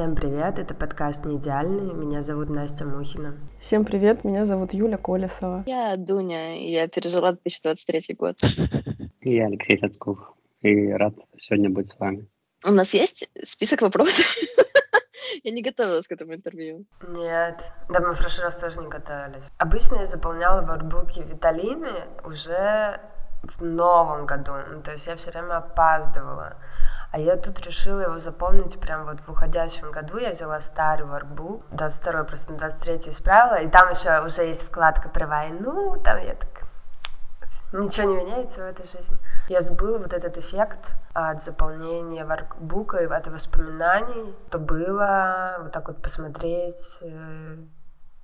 Всем привет, это подкаст «Не идеальный», меня зовут Настя Мухина. Всем привет, меня зовут Юля Колесова. Я Дуня, и я пережила 2023 год. И я Алексей Сацков, и рад сегодня быть с вами. У нас есть список вопросов? Я не готовилась к этому интервью. Нет, да мы в прошлый раз тоже не готовились. Обычно я заполняла воркбуки Виталины уже в новом году, ну, то есть я все время опаздывала. А я тут решила его заполнить прям вот в уходящем году. Я взяла старый воркбук, 22 просто на 23 исправила, и там еще уже есть вкладка про войну, там я так... Ничего не меняется в этой жизни. Я забыла вот этот эффект от заполнения воркбука и от воспоминаний, то было, вот так вот посмотреть, э,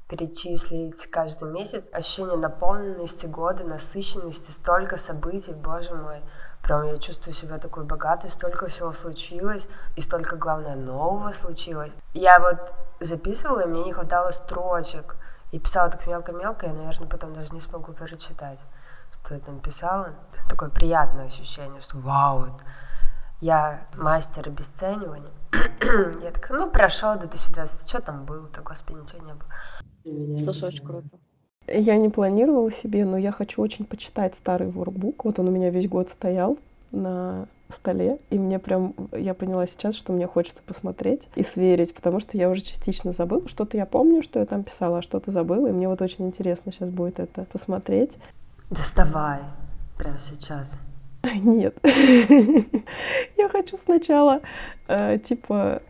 перечислить каждый месяц. Ощущение наполненности года, насыщенности, столько событий, боже мой. Прям я чувствую себя такой богатой, столько всего случилось, и столько, главное, нового случилось. Я вот записывала, и мне не хватало строчек. И писала так мелко-мелко, я, наверное, потом даже не смогу прочитать, что я там писала. Такое приятное ощущение, что вау, я мастер обесценивания. я такая, ну, прошел 2020, что там было? Так, господи, ничего не было. Слушай, очень круто. Я не планировала себе, но я хочу очень почитать старый воркбук. Вот он у меня весь год стоял на столе, и мне прям, я поняла сейчас, что мне хочется посмотреть и сверить, потому что я уже частично забыла, что-то я помню, что я там писала, а что-то забыла, и мне вот очень интересно сейчас будет это посмотреть. Доставай прямо сейчас. Нет. Я хочу сначала, э, типа,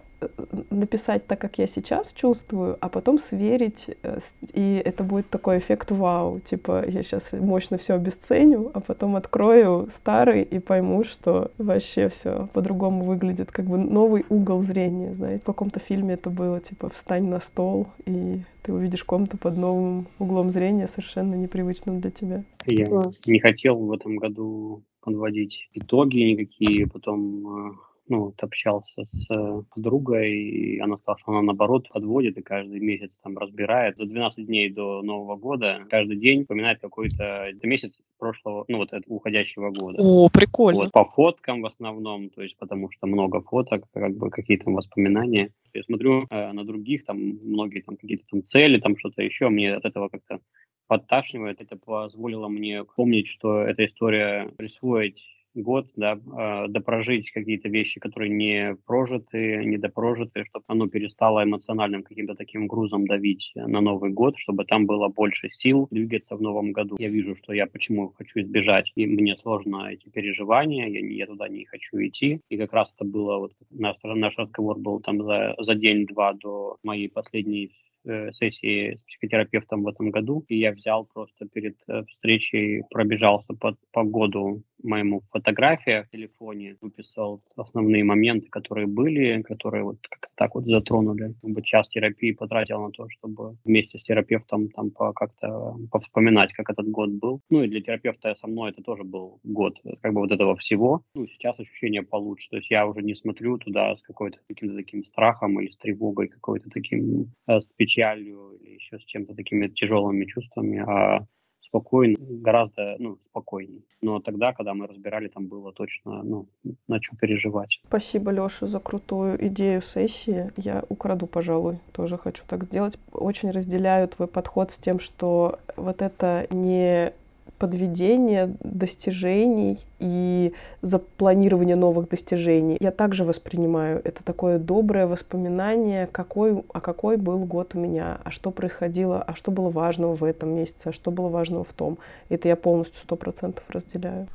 написать так, как я сейчас чувствую, а потом сверить, э, и это будет такой эффект вау. Типа, я сейчас мощно все обесценю, а потом открою старый и пойму, что вообще все по-другому выглядит. Как бы новый угол зрения, знаете. В каком-то фильме это было, типа, встань на стол, и ты увидишь комнату под новым углом зрения, совершенно непривычным для тебя. Я не хотел в этом году подводить итоги никакие, потом э, ну, вот общался с э, подругой, и она сказала, что она наоборот подводит и каждый месяц там разбирает. За 12 дней до Нового года каждый день вспоминает какой-то месяц прошлого, ну, вот этого уходящего года. О, прикольно. Вот, по фоткам в основном, то есть потому что много фоток, как бы какие-то воспоминания. Я смотрю э, на других, там многие там какие-то там цели, там что-то еще, мне от этого как-то подташнивает. Это позволило мне помнить, что эта история присвоить год, да, э, допрожить какие-то вещи, которые не прожиты, не допрожиты, чтобы оно перестало эмоциональным каким-то таким грузом давить на Новый год, чтобы там было больше сил двигаться в новом году. Я вижу, что я почему хочу избежать, и мне сложно эти переживания, я, я туда не хочу идти. И как раз это было, вот наш, наш разговор был там за, за день-два до моей последней Э, сессии с психотерапевтом в этом году, и я взял просто перед э, встречей, пробежался по, по году моему фотография в телефоне, выписал основные моменты, которые были, которые вот как так вот затронули. Как бы час терапии потратил на то, чтобы вместе с терапевтом там по, как-то повспоминать, как этот год был. Ну и для терапевта со мной это тоже был год как бы вот этого всего. Ну сейчас ощущение получше, то есть я уже не смотрю туда с какой-то каким-то таким страхом или с тревогой, какой-то таким э, с печалью или еще с чем-то такими тяжелыми чувствами, а спокойно, гораздо ну, спокойнее. Но тогда, когда мы разбирали, там было точно, ну, на что переживать. Спасибо, Леша, за крутую идею сессии. Я украду, пожалуй, тоже хочу так сделать. Очень разделяю твой подход с тем, что вот это не подведение достижений и запланирование новых достижений. Я также воспринимаю это такое доброе воспоминание, какой, а какой был год у меня, а что происходило, а что было важного в этом месяце, а что было важного в том. Это я полностью сто процентов разделяю.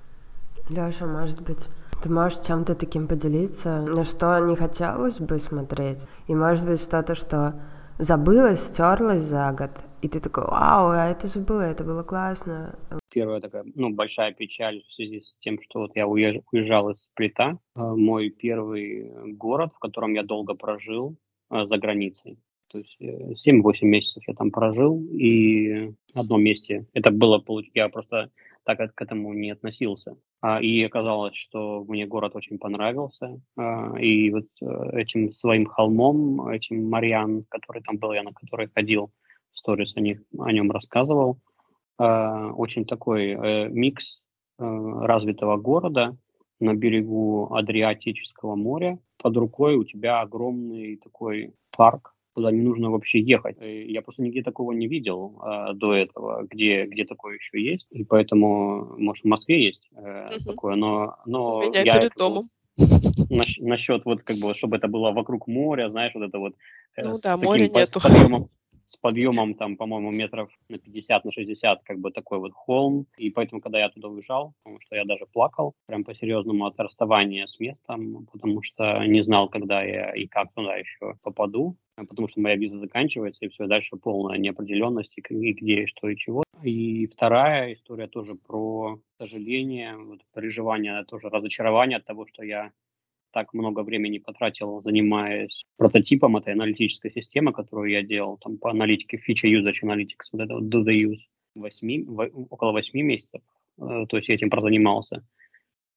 Леша, может быть, ты можешь чем-то таким поделиться, на что не хотелось бы смотреть? И может быть что-то, что забылось, стерлось за год, и ты такой, вау, а это же было, это было классно. Первая такая, ну, большая печаль в связи с тем, что вот я уезжал, из Сплита, а, мой первый город, в котором я долго прожил а, за границей. То есть 7-8 э, месяцев я там прожил, и в одном месте, это было, я просто так к этому не относился. И оказалось, что мне город очень понравился. И вот э, этим своим холмом, этим Мариан, который там был, я на который ходил, сторис о, них, о нем рассказывал. Э, очень такой э, микс э, развитого города, на берегу Адриатического моря. Под рукой у тебя огромный такой парк, куда не нужно вообще ехать. Я просто нигде такого не видел э, до этого, где, где такое еще есть. И поэтому, может, в Москве есть э, угу. такое, но, но У меня я перед домом. Насчет вот как бы, чтобы это было вокруг моря, знаешь, вот это вот. Э, ну да, моря нету. Подъемом, с подъемом там, по-моему, метров на 50, на 60, как бы такой вот холм. И поэтому, когда я туда уезжал, потому что я даже плакал, прям по-серьезному от расставания с местом, потому что не знал, когда я и как туда еще попаду потому что моя виза заканчивается, и все, дальше полная неопределенность, и где, и что, и чего. И вторая история тоже про сожаление, вот, переживание, тоже разочарование от того, что я так много времени потратил, занимаясь прототипом этой аналитической системы, которую я делал там по аналитике, фича usage analytics, вот это вот do the use, 8, около 8 месяцев, э, то есть я этим прозанимался.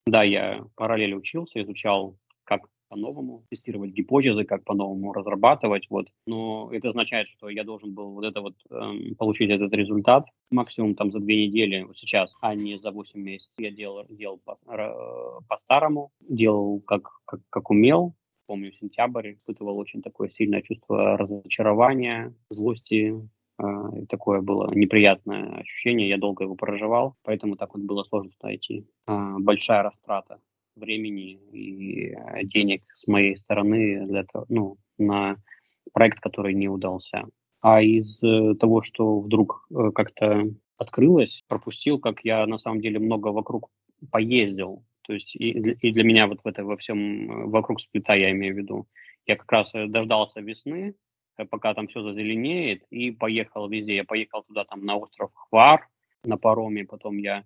Да, я параллельно учился, изучал, как по-новому тестировать гипотезы, как по-новому разрабатывать. Вот. Но это означает, что я должен был вот это вот эм, получить этот результат максимум там за две недели вот сейчас, а не за 8 месяцев. Я делал, делал по, э, по-старому, делал как, как, как умел. Помню, сентябрь испытывал очень такое сильное чувство разочарования, злости, Uh, такое было неприятное ощущение, я долго его проживал, поэтому так вот было сложно найти. Uh, большая растрата времени и э, денег с моей стороны для того, ну, на проект, который не удался. А из э, того, что вдруг э, как-то открылось, пропустил, как я на самом деле много вокруг поездил. То есть и, и для меня вот в это во всем вокруг сплита я имею в виду. Я как раз дождался весны, пока там все зазеленеет, и поехал везде. Я поехал туда там на остров Хвар на пароме, потом я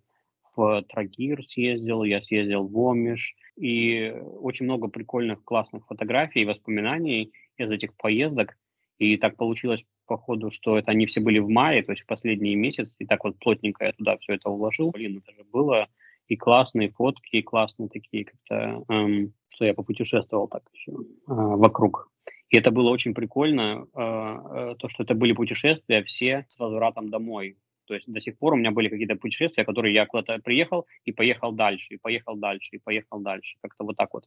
в Трагир съездил, я съездил в Омиш, и очень много прикольных, классных фотографий и воспоминаний из этих поездок. И так получилось, походу, что это они все были в мае, то есть в последний месяц, и так вот плотненько я туда все это уложил. Блин, это же было и классные фотки, и классные такие как-то, эм, что я попутешествовал так еще э, вокруг. И это было очень прикольно, э, э, то, что это были путешествия все с возвратом домой. То есть до сих пор у меня были какие-то путешествия, которые я куда-то приехал и поехал дальше, и поехал дальше, и поехал дальше. Как-то вот так вот.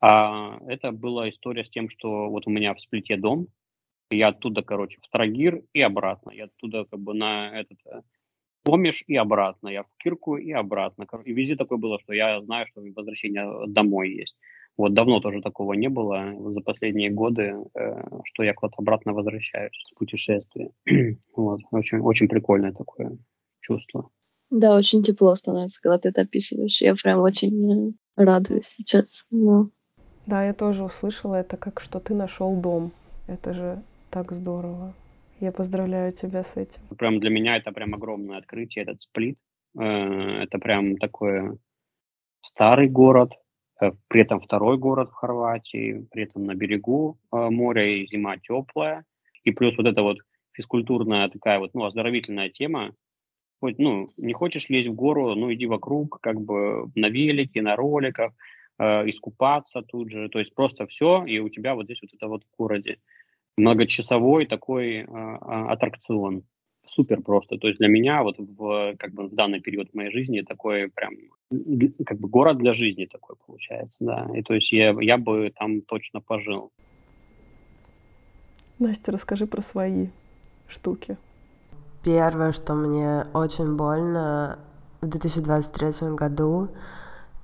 А, это была история с тем, что вот у меня в сплите дом, я оттуда, короче, в Трагир и обратно. Я оттуда как бы на этот э, Помиш и обратно. Я в Кирку и обратно. И везде такое было, что я знаю, что возвращение домой есть. Вот давно тоже такого не было за последние годы, э, что я куда-то обратно возвращаюсь с путешествия. вот, очень, очень прикольное такое чувство. Да, очень тепло становится, когда ты это описываешь. Я прям очень э, радуюсь сейчас. Да. да, я тоже услышала это, как что ты нашел дом. Это же так здорово. Я поздравляю тебя с этим. Прям для меня это прям огромное открытие, этот сплит. Э, это прям такой старый город, при этом второй город в Хорватии, при этом на берегу э, моря и зима теплая. И плюс вот эта вот физкультурная такая вот, ну, оздоровительная тема. Хоть, ну, не хочешь лезть в гору, ну, иди вокруг, как бы на велике, на роликах, э, искупаться тут же. То есть просто все, и у тебя вот здесь вот это вот в городе многочасовой такой э, аттракцион супер просто. То есть для меня вот в, как бы в данный период моей жизни такой прям как бы город для жизни такой получается, да. И то есть я, я бы там точно пожил. Настя, расскажи про свои штуки. Первое, что мне очень больно в 2023 году,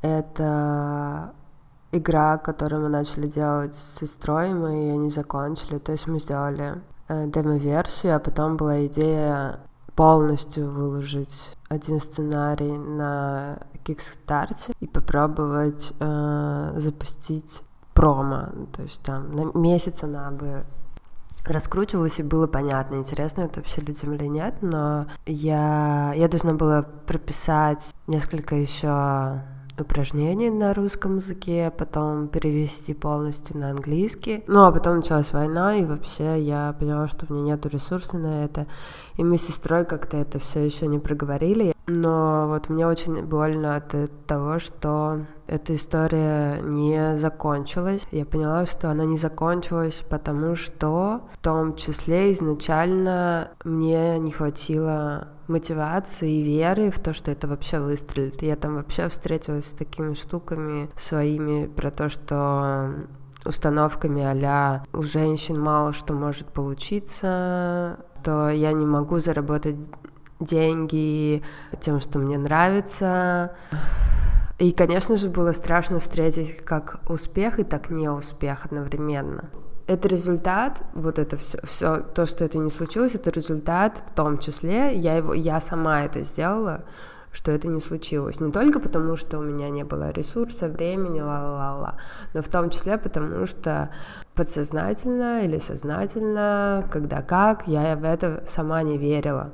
это игра, которую мы начали делать с сестрой, мы ее не закончили. То есть мы сделали демо-версию, а потом была идея полностью выложить один сценарий на Кикстарте и попробовать э, запустить промо. То есть там на месяц она бы раскручивалась и было понятно, интересно это вообще людям или нет, но я, я должна была прописать несколько еще упражнений на русском языке, потом перевести полностью на английский. Ну, а потом началась война, и вообще я поняла, что у меня нету ресурсов на это. И мы с сестрой как-то это все еще не проговорили. но вот мне очень больно от того, что эта история не закончилась. Я поняла, что она не закончилась, потому что в том числе изначально мне не хватило мотивации и веры в то, что это вообще выстрелит. Я там вообще встретилась с такими штуками своими про то, что установками а у женщин мало что может получиться, то я не могу заработать деньги тем, что мне нравится. И, конечно же, было страшно встретить как успех и так не успех одновременно. Это результат, вот это все, все, то, что это не случилось, это результат в том числе, я, его, я сама это сделала, что это не случилось. Не только потому, что у меня не было ресурса, времени, ла-ла-ла, но в том числе потому, что подсознательно или сознательно, когда как, я в это сама не верила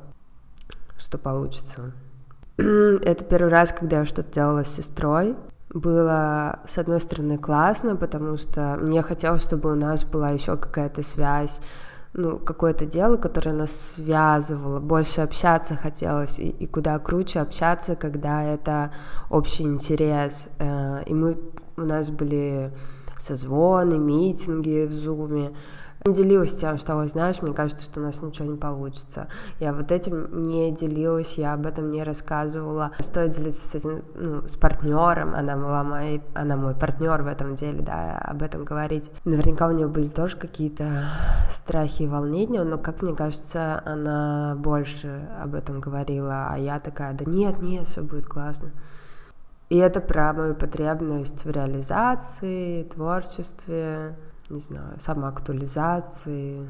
что получится. Это первый раз, когда я что-то делала с сестрой. Было, с одной стороны, классно, потому что мне хотелось, чтобы у нас была еще какая-то связь, ну, какое-то дело, которое нас связывало, больше общаться хотелось, и, и куда круче общаться, когда это общий интерес. Э, и мы, у нас были созвоны, митинги в зуме, не делилась тем, что, знаешь, мне кажется, что у нас ничего не получится. Я вот этим не делилась, я об этом не рассказывала. Стоит делиться с этим, ну, с партнером, она была моей, она мой партнер в этом деле, да, об этом говорить. Наверняка у нее были тоже какие-то страхи и волнения, но, как мне кажется, она больше об этом говорила, а я такая, да нет, нет, все будет классно. И это про мою потребность в реализации, творчестве, не знаю, самоактуализации,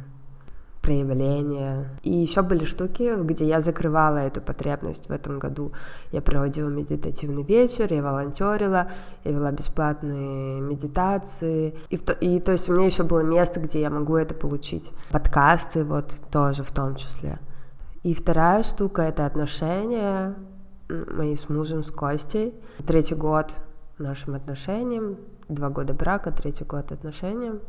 проявления. И еще были штуки, где я закрывала эту потребность в этом году. Я проводила медитативный вечер, я волонтерила, я вела бесплатные медитации. И, в то, и то есть у меня еще было место, где я могу это получить. Подкасты вот тоже в том числе. И вторая штука — это отношения мои с мужем, с Костей. Третий год нашим отношениям, два года брака, третий год отношениям.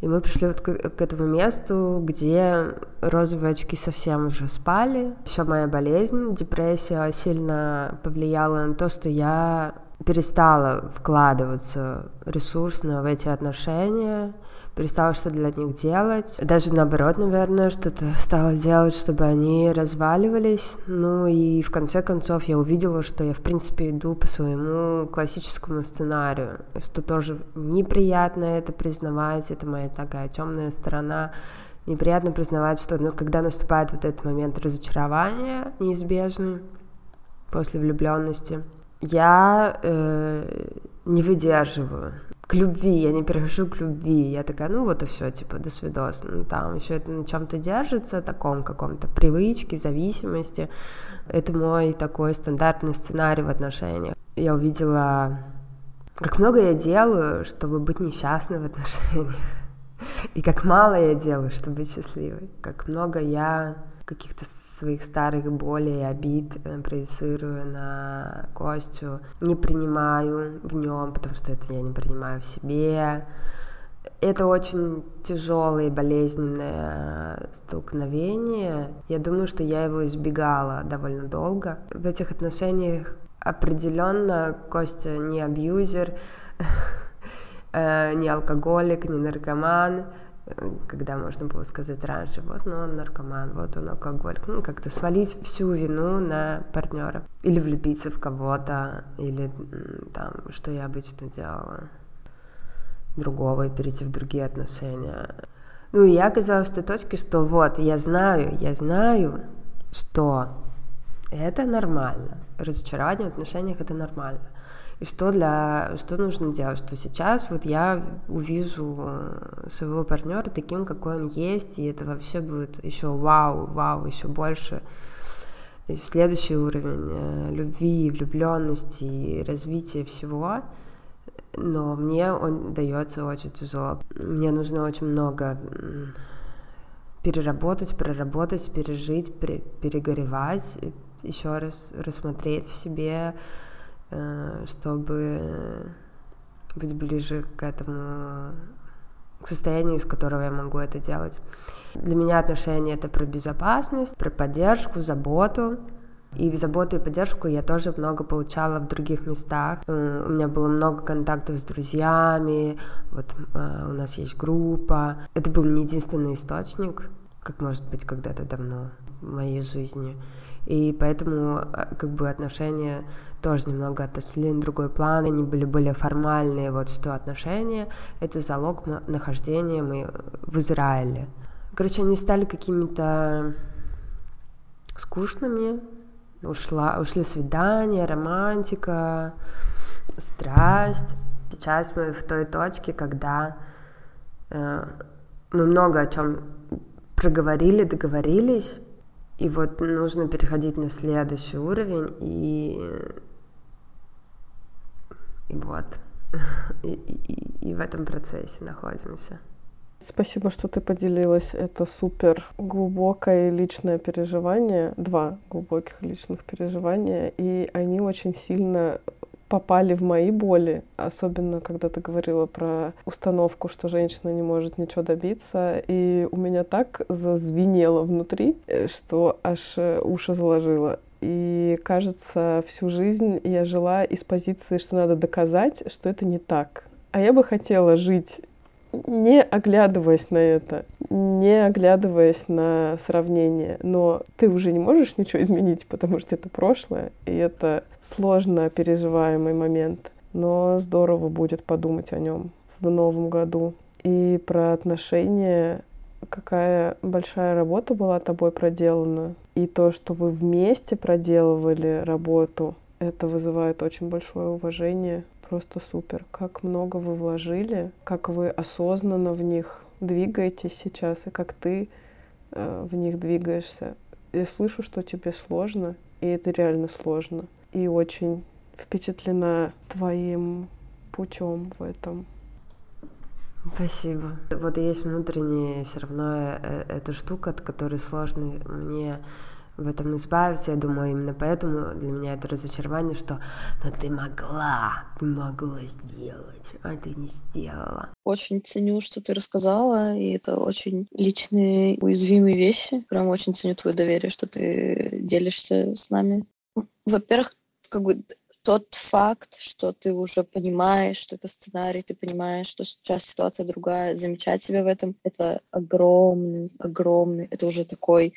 И мы пришли вот к, к этому месту, где розовые очки совсем уже спали. Еще моя болезнь, депрессия сильно повлияла на то, что я перестала вкладываться ресурсно в эти отношения перестала что для них делать. Даже наоборот, наверное, что-то стала делать, чтобы они разваливались. Ну и в конце концов я увидела, что я в принципе иду по своему классическому сценарию, что тоже неприятно это признавать, это моя такая темная сторона. Неприятно признавать, что ну, когда наступает вот этот момент разочарования неизбежный после влюбленности, я э, не выдерживаю к любви, я не перехожу к любви. Я такая, ну вот и все, типа, до свидос. Ну, там еще это на чем-то держится, таком каком-то привычке, зависимости. Это мой такой стандартный сценарий в отношениях. Я увидела, как много я делаю, чтобы быть несчастной в отношениях. И как мало я делаю, чтобы быть счастливой. Как много я каких-то своих старых болей, обид э, проецирую на Костю, не принимаю в нем, потому что это я не принимаю в себе. Это очень тяжелое и болезненное столкновение. Я думаю, что я его избегала довольно долго. В этих отношениях определенно Костя не абьюзер, э, не алкоголик, не наркоман когда можно было сказать раньше, вот, ну, он наркоман, вот он алкоголик, ну, как-то свалить всю вину на партнера. Или влюбиться в кого-то, или там, что я обычно делала, другого, и перейти в другие отношения. Ну, и я оказалась в той точке, что вот, я знаю, я знаю, что это нормально. Разочарование в отношениях это нормально и что для что нужно делать, что сейчас вот я увижу э, своего партнера таким, какой он есть, и это вообще будет еще вау, вау, еще больше. Следующий уровень э, любви, влюбленности развития всего, но мне он дается очень тяжело. Мне нужно очень много переработать, проработать, пережить, перегоревать, еще раз рассмотреть в себе Э, чтобы быть ближе к этому, к состоянию, из которого я могу это делать. Для меня отношения это про безопасность, про поддержку, заботу, И заботу и поддержку я тоже много получала в других местах. Э, у меня было много контактов с друзьями, вот э, у нас есть группа. Это был не единственный источник, как может быть когда-то давно в моей жизни. И поэтому э, как бы отношения тоже немного отошли на другой план, они были более формальные, вот что отношения — это залог нахождения мы в Израиле. Короче, они стали какими-то скучными, ушла, ушли свидания, романтика, страсть. Сейчас мы в той точке, когда э, мы много о чем проговорили, договорились, и вот нужно переходить на следующий уровень, и, и вот, и, и, и в этом процессе находимся. Спасибо, что ты поделилась. Это супер глубокое личное переживание, два глубоких личных переживания, и они очень сильно попали в мои боли, особенно когда ты говорила про установку, что женщина не может ничего добиться, и у меня так зазвенело внутри, э, что аж э, уши заложило. И кажется, всю жизнь я жила из позиции, что надо доказать, что это не так. А я бы хотела жить не оглядываясь на это, не оглядываясь на сравнение, но ты уже не можешь ничего изменить, потому что это прошлое, и это сложно переживаемый момент. Но здорово будет подумать о нем в новом году. И про отношения, какая большая работа была тобой проделана, и то, что вы вместе проделывали работу, это вызывает очень большое уважение просто супер. Как много вы вложили, как вы осознанно в них двигаетесь сейчас, и как ты э, в них двигаешься. Я слышу, что тебе сложно, и это реально сложно. И очень впечатлена твоим путем в этом. Спасибо. Вот есть внутренняя все равно э, эта штука, от которой сложно мне в этом избавиться. Я думаю, именно поэтому для меня это разочарование, что ну ты могла, ты могла сделать, а ты не сделала. Очень ценю, что ты рассказала, и это очень личные, уязвимые вещи. Прям очень ценю твое доверие, что ты делишься с нами. Во-первых, как бы тот факт, что ты уже понимаешь, что это сценарий, ты понимаешь, что сейчас ситуация другая, замечать себя в этом, это огромный, огромный, это уже такой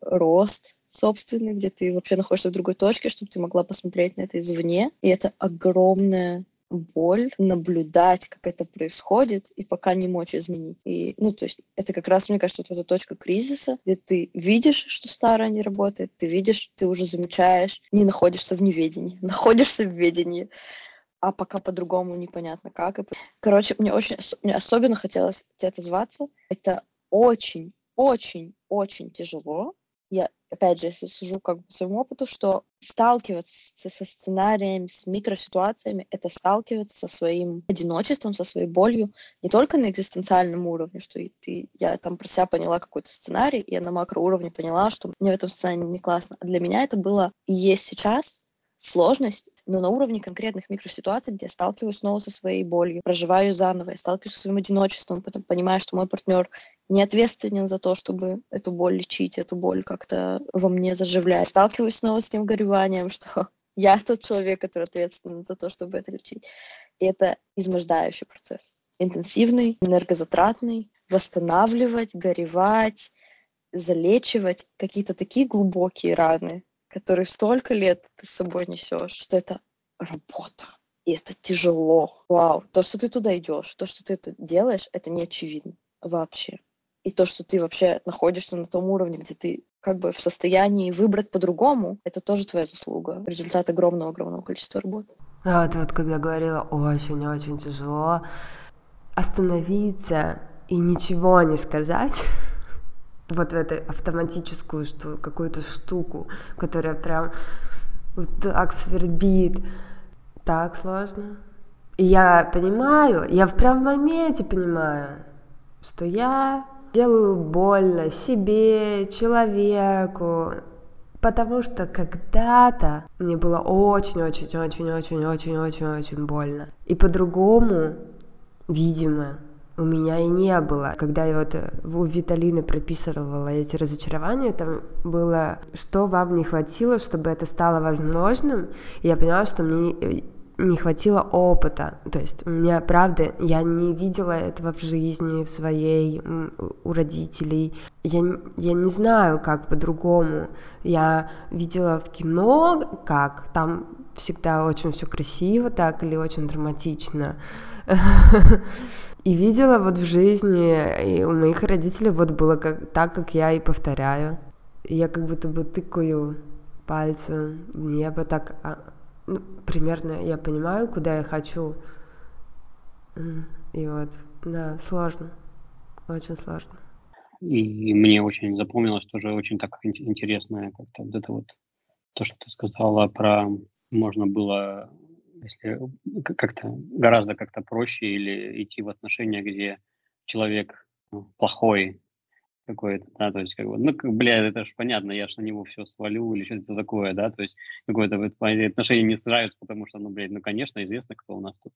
рост, собственный, где ты вообще находишься в другой точке, чтобы ты могла посмотреть на это извне. И это огромная боль наблюдать, как это происходит, и пока не мочь изменить. И, ну, то есть это как раз, мне кажется, вот эта точка кризиса, где ты видишь, что старое не работает, ты видишь, ты уже замечаешь, не находишься в неведении, находишься в ведении, а пока по-другому непонятно как. Короче, мне очень, мне особенно хотелось тебе отозваться. Это очень, очень, очень тяжело. Я опять же, если сужу как бы по своему опыту, что сталкиваться со сценариями, с микроситуациями, это сталкиваться со своим одиночеством, со своей болью, не только на экзистенциальном уровне, что ты, я там про себя поняла какой-то сценарий, и я на макроуровне поняла, что мне в этом сценарии не классно. А для меня это было и есть сейчас сложность, но на уровне конкретных микроситуаций, где я сталкиваюсь снова со своей болью, проживаю заново, я сталкиваюсь со своим одиночеством, потом понимаю, что мой партнер не ответственен за то, чтобы эту боль лечить, эту боль как-то во мне заживлять. Сталкиваюсь снова с тем гореванием, что я тот человек, который ответственен за то, чтобы это лечить. И это измождающий процесс. Интенсивный, энергозатратный, восстанавливать, горевать, залечивать какие-то такие глубокие раны, который столько лет ты с собой несешь, что это работа. И это тяжело. Вау. То, что ты туда идешь, то, что ты это делаешь, это не очевидно вообще. И то, что ты вообще находишься на том уровне, где ты как бы в состоянии выбрать по-другому, это тоже твоя заслуга. Результат огромного-огромного количества работы. А вот, вот когда говорила очень-очень тяжело остановиться и ничего не сказать, вот в эту автоматическую что, какую-то штуку, которая прям вот так свербит. Так сложно. И я понимаю, я в прям моменте понимаю, что я делаю больно себе, человеку, потому что когда-то мне было очень-очень-очень-очень-очень-очень-очень-очень больно. И по-другому, видимо, у меня и не было. Когда я вот у Виталины прописывала эти разочарования, там было, что вам не хватило, чтобы это стало возможным. И я поняла, что мне не хватило опыта. То есть у меня, правда, я не видела этого в жизни, в своей, у родителей. Я, я не знаю, как по-другому. Я видела в кино, как там всегда очень все красиво так или очень драматично. И видела вот в жизни, и у моих родителей вот было как, так, как я и повторяю. Я как будто бы тыкаю пальцем в небо, так а, ну, примерно я понимаю, куда я хочу. И вот, да, сложно, очень сложно. И мне очень запомнилось тоже очень так интересное как-то вот это вот то, что ты сказала про можно было, если как-то гораздо как-то проще или идти в отношения, где человек ну, плохой, какой-то, да, то есть, как бы, ну, как, бля, это же понятно, я же на него все свалю или что-то такое, да, то есть, какое-то вот, отношения не нравится, потому что, ну, блядь, ну, конечно, известно, кто у нас тут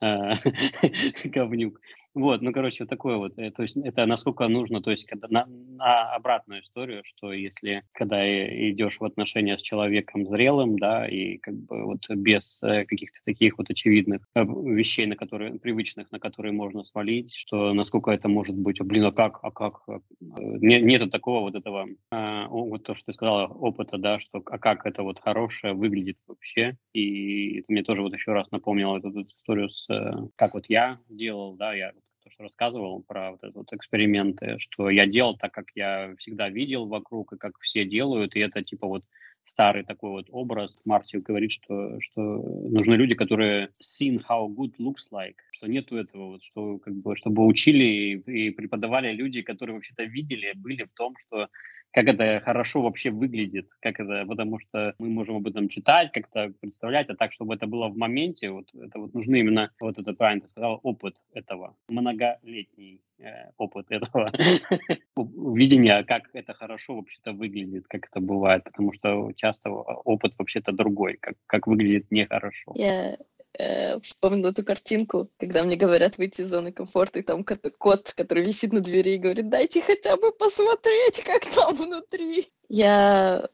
а, говнюк. Вот, ну, короче, вот такое вот. Э, то есть это насколько нужно, то есть когда на, на обратную историю, что если, когда идешь в отношения с человеком зрелым, да, и как бы вот без э, каких-то таких вот очевидных э, вещей, на которые, привычных, на которые можно свалить, что насколько это может быть, блин, а как, а как, не, нету такого вот этого, а, вот то, что ты сказала, опыта, да, что, а как это вот хорошее выглядит вообще, и это мне тоже вот еще раз напомнило эту, эту историю с, как вот я делал, да, я то, что рассказывал про вот эти вот эксперименты, что я делал так, как я всегда видел вокруг, и как все делают, и это типа вот старый такой вот образ. Марти говорит, что, что нужны люди, которые seen how good looks like, что нету этого вот, что как бы, чтобы учили и, и преподавали люди, которые вообще-то видели, были в том, что как это хорошо вообще выглядит, как это, потому что мы можем об этом читать, как-то представлять, а так, чтобы это было в моменте, вот это вот нужны именно, вот это правильно ты сказал, опыт этого, многолетний э, опыт этого видения, как это хорошо вообще-то выглядит, как это бывает, потому что часто опыт вообще-то другой, как, как выглядит нехорошо. Я э, вспомнила эту картинку, когда мне говорят выйти из зоны комфорта, и там кот, который висит на двери и говорит, дайте хотя бы посмотреть, как там внутри. Я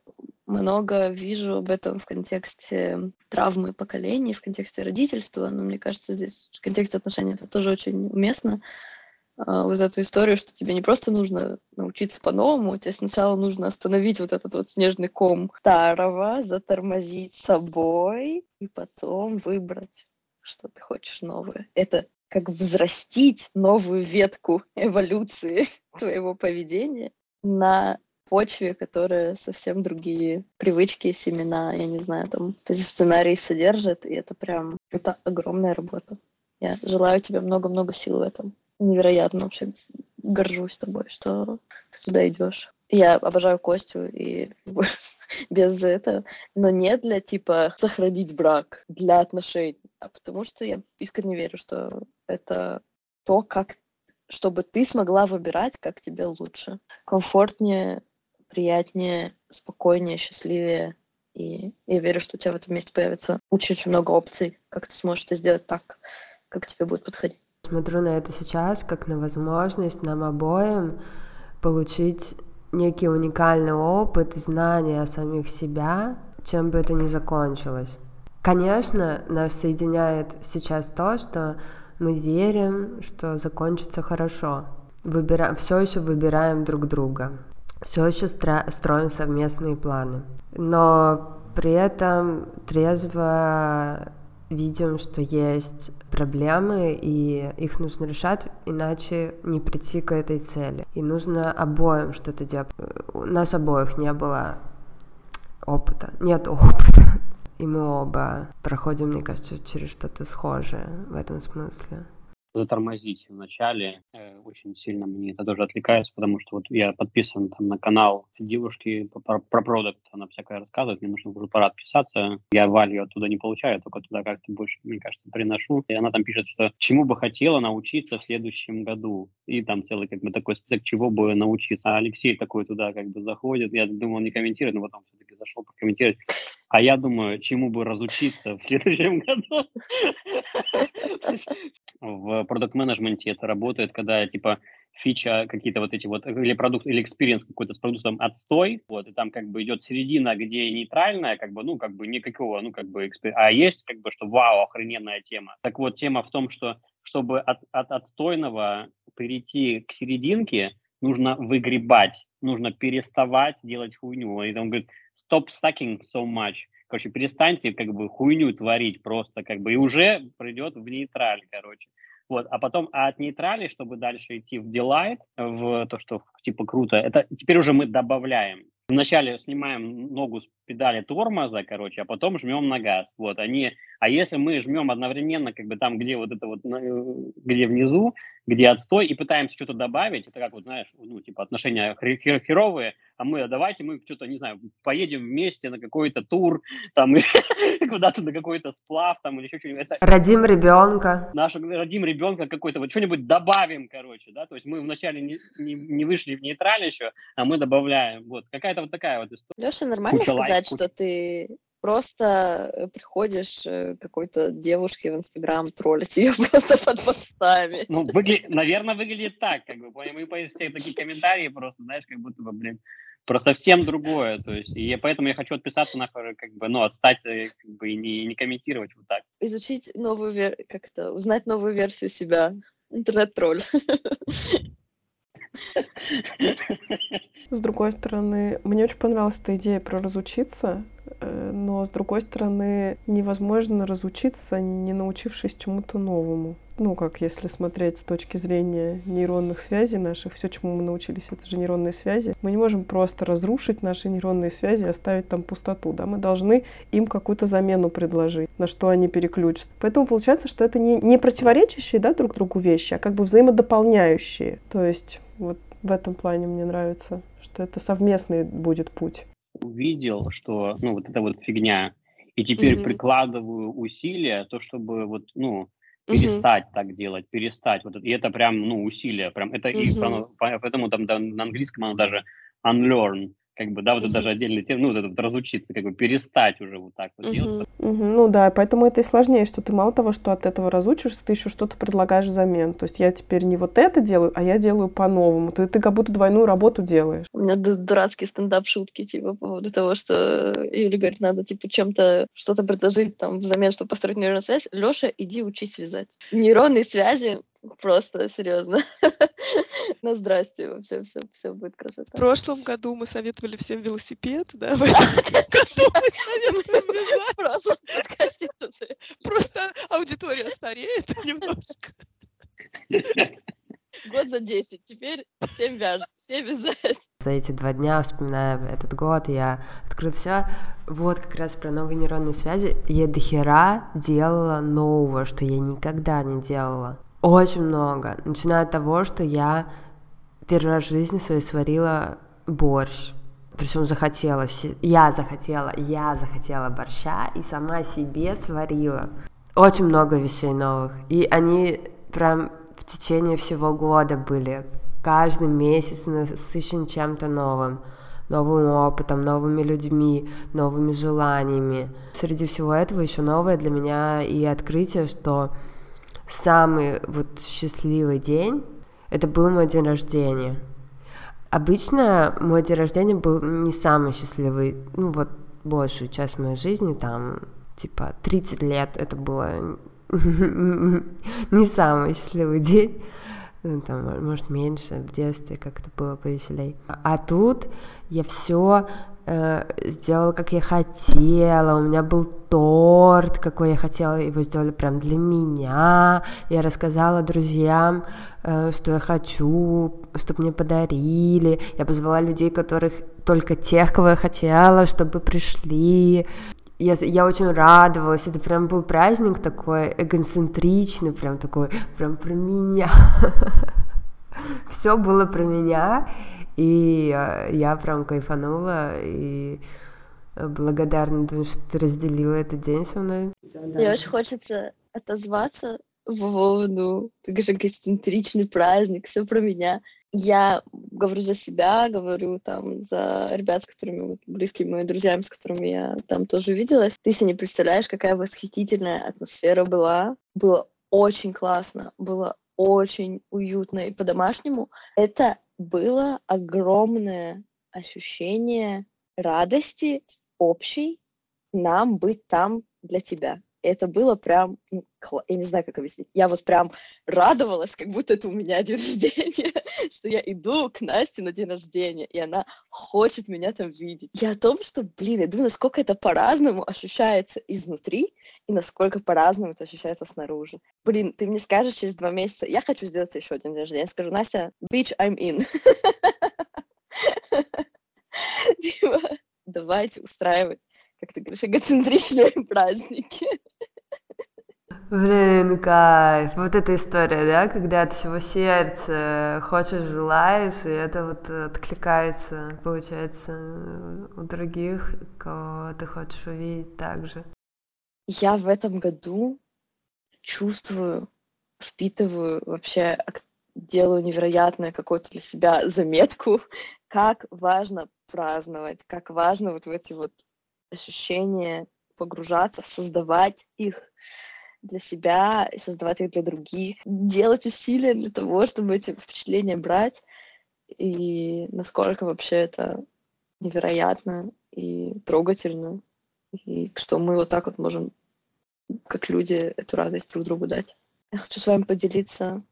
много вижу об этом в контексте травмы поколений, в контексте родительства, но мне кажется, здесь в контексте отношений это тоже очень уместно, вот эту историю, что тебе не просто нужно научиться по-новому, тебе сначала нужно остановить вот этот вот снежный ком старого, затормозить собой и потом выбрать, что ты хочешь новое. Это как взрастить новую ветку эволюции твоего поведения на почве, которая совсем другие привычки, семена, я не знаю, там эти сценарии содержит, и это прям, это огромная работа. Я желаю тебе много-много сил в этом невероятно вообще горжусь тобой, что ты туда идешь. Я обожаю Костю и без этого, но не для типа сохранить брак, для отношений, а потому что я искренне верю, что это то, как чтобы ты смогла выбирать, как тебе лучше. Комфортнее, приятнее, спокойнее, счастливее. И я верю, что у тебя в этом месте появится очень-очень много опций, как ты сможешь это сделать так, как тебе будет подходить смотрю на это сейчас как на возможность нам обоим получить некий уникальный опыт и знания о самих себя, чем бы это ни закончилось. Конечно, нас соединяет сейчас то, что мы верим, что закончится хорошо. Выбираем, все еще выбираем друг друга. Все еще строим совместные планы. Но при этом трезво видим, что есть проблемы, и их нужно решать, иначе не прийти к этой цели. И нужно обоим что-то делать. У нас обоих не было опыта, нет опыта. И мы оба проходим, мне кажется, через что-то схожее в этом смысле затормозить в начале. Э, очень сильно мне это тоже отвлекается, потому что вот я подписан там на канал девушки про, про продукт, она всякое рассказывает, мне нужно уже пора отписаться. Я валью оттуда не получаю, только туда как-то больше, мне кажется, приношу. И она там пишет, что чему бы хотела научиться в следующем году. И там целый как бы такой список, чего бы научиться. А Алексей такой туда как бы заходит. Я думал, не комментирует, но потом все-таки зашел прокомментировать. А я думаю, чему бы разучиться в следующем году. В продукт-менеджменте это работает, когда, типа, фича какие-то вот эти вот, или продукт, или experience какой-то с продуктом отстой, вот, и там как бы идет середина, где нейтральная, как бы, ну, как бы никакого, ну, как бы, exper... а есть, как бы, что вау, охрененная тема. Так вот, тема в том, что чтобы от, от отстойного перейти к серединке, нужно выгребать, нужно переставать делать хуйню. И он говорит, stop sucking so much. Короче, перестаньте как бы хуйню творить просто, как бы, и уже придет в нейтраль, короче. Вот, а потом а от нейтрали, чтобы дальше идти в delight, в то, что типа круто, это теперь уже мы добавляем. Вначале снимаем ногу с педали тормоза, короче, а потом жмем на газ. Вот, они, а если мы жмем одновременно, как бы там, где вот это вот, где внизу, где отстой, и пытаемся что-то добавить, это как вот, знаешь, ну, типа отношения хер херовые, а мы, а давайте мы что-то, не знаю, поедем вместе на какой-то тур, там, куда-то на какой-то сплав, там, или еще что-нибудь. Это... Родим ребенка. Наш, родим ребенка какой-то, вот что-нибудь добавим, короче, да, то есть мы вначале не, не, не вышли в нейтраль еще, а мы добавляем, вот, какая-то вот такая вот история. Леша, нормально Куча сказать, лайк, что ты просто приходишь э, какой-то девушке в Инстаграм троллить ее просто под постами. Ну, выгля... наверное, выглядит так, как бы, мы по все такие комментарии просто, знаешь, как будто бы, блин, про совсем другое, то есть, и поэтому я хочу отписаться нахуй, как бы, ну, отстать, э, как бы, и не, не комментировать вот так. Изучить новую, вер... как-то, узнать новую версию себя, интернет-тролль. С другой стороны, мне очень понравилась эта идея про разучиться, но с другой стороны, невозможно разучиться, не научившись чему-то новому. Ну, как если смотреть с точки зрения нейронных связей наших, все, чему мы научились, это же нейронные связи. Мы не можем просто разрушить наши нейронные связи и оставить там пустоту, да, мы должны им какую-то замену предложить, на что они переключатся. Поэтому получается, что это не, не противоречащие, да, друг другу вещи, а как бы взаимодополняющие. То есть вот в этом плане мне нравится, что это совместный будет путь. Увидел, что, ну, вот эта вот фигня, и теперь угу. прикладываю усилия, то, чтобы вот, ну, перестать угу. так делать, перестать. Вот и это прям, ну, усилия, прям, это, угу. и, поэтому там да, на английском оно даже unlearn, как бы, да, вот это даже отдельный термин, ну, вот это вот разучиться, как бы перестать уже вот так вот uh-huh. делать. Uh-huh. Ну да, поэтому это и сложнее, что ты мало того, что от этого разучишься, ты еще что-то предлагаешь взамен. То есть я теперь не вот это делаю, а я делаю по-новому. Ты, ты как будто двойную работу делаешь. У меня дурацкие стендап-шутки, типа, по поводу того, что Юля говорит, надо, типа, чем-то что-то предложить там взамен, чтобы построить нейронную связь. Леша, иди учись вязать. Нейронные связи Просто серьезно. На здрасте, вообще все, все будет красота. В прошлом году мы советовали всем велосипед, да? В этом году мы советуем вязать. Просто аудитория стареет немножко. Год за десять. Теперь всем вяжут, все вязать. За эти два дня, вспоминая этот год, я открыла все. Вот как раз про новые нейронные связи. Я до хера делала нового, что я никогда не делала. Очень много. Начиная от того, что я первый раз в жизни своей сварила борщ. Причем захотела, я захотела, я захотела борща и сама себе сварила. Очень много вещей новых. И они прям в течение всего года были. Каждый месяц насыщен чем-то новым. Новым опытом, новыми людьми, новыми желаниями. Среди всего этого еще новое для меня и открытие, что самый вот счастливый день, это был мой день рождения. Обычно мой день рождения был не самый счастливый, ну вот большую часть моей жизни, там, типа, 30 лет это было не самый счастливый день, ну, там, может, меньше, в детстве как-то было повеселей. А тут я все сделала, как я хотела. У меня был торт, какой я хотела, его сделали прям для меня. Я рассказала друзьям, э, что я хочу, чтобы мне подарили. Я позвала людей, которых только тех, кого я хотела, чтобы пришли. Я, я очень радовалась, это прям был праздник такой эгоцентричный, прям такой, прям про меня. Все было про меня, и э, я прям кайфанула, и благодарна, что ты разделила этот день со мной. Мне очень хочется отозваться поводу, ты говоришь, эксцентричный праздник, все про меня. Я говорю за себя, говорю там за ребят, с которыми, вот, близкими моими друзьями, с которыми я там тоже виделась. Ты себе не представляешь, какая восхитительная атмосфера была. Было очень классно, было очень уютно и по-домашнему. Это было огромное ощущение радости общей нам быть там для тебя это было прям, ну, я не знаю, как объяснить. Я вот прям радовалась, как будто это у меня день рождения, что я иду к Насте на день рождения, и она хочет меня там видеть. Я о том, что, блин, я думаю, насколько это по-разному ощущается изнутри, и насколько по-разному это ощущается снаружи. Блин, ты мне скажешь через два месяца, я хочу сделать еще один день рождения. Скажу, Настя, bitch, I'm in. Типа, давайте устраивать как ты говоришь, эгоцентричные праздники. Блин, кайф. Вот эта история, да, когда от всего сердца хочешь, желаешь, и это вот откликается, получается, у других, кого ты хочешь увидеть также. Я в этом году чувствую, впитываю вообще, делаю невероятное какую-то для себя заметку, как важно праздновать, как важно вот в эти вот ощущения погружаться, создавать их для себя и создавать их для других, делать усилия для того, чтобы эти впечатления брать, и насколько вообще это невероятно и трогательно, и что мы вот так вот можем, как люди, эту радость друг другу дать. Я хочу с вами поделиться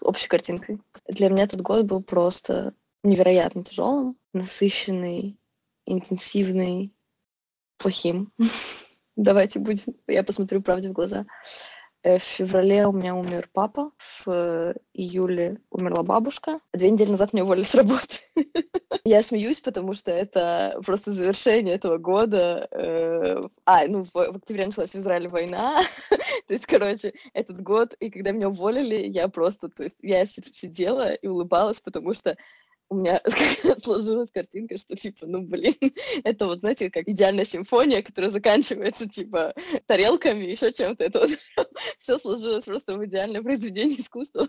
общей картинкой. Для меня этот год был просто невероятно тяжелым, насыщенный, интенсивный, плохим. Давайте будем. Я посмотрю правде в глаза. Э, в феврале у меня умер папа, в июле умерла бабушка, а две недели назад меня уволили с работы. Я смеюсь, потому что это просто завершение этого года. Э, а, ну, в октябре началась в Израиле война. то есть, короче, этот год, и когда меня уволили, я просто, то есть, я сидела и улыбалась, потому что у меня сложилась картинка, что типа, ну блин, это вот, знаете, как идеальная симфония, которая заканчивается типа тарелками, еще чем-то. Это вот все сложилось просто в идеальное произведение искусства.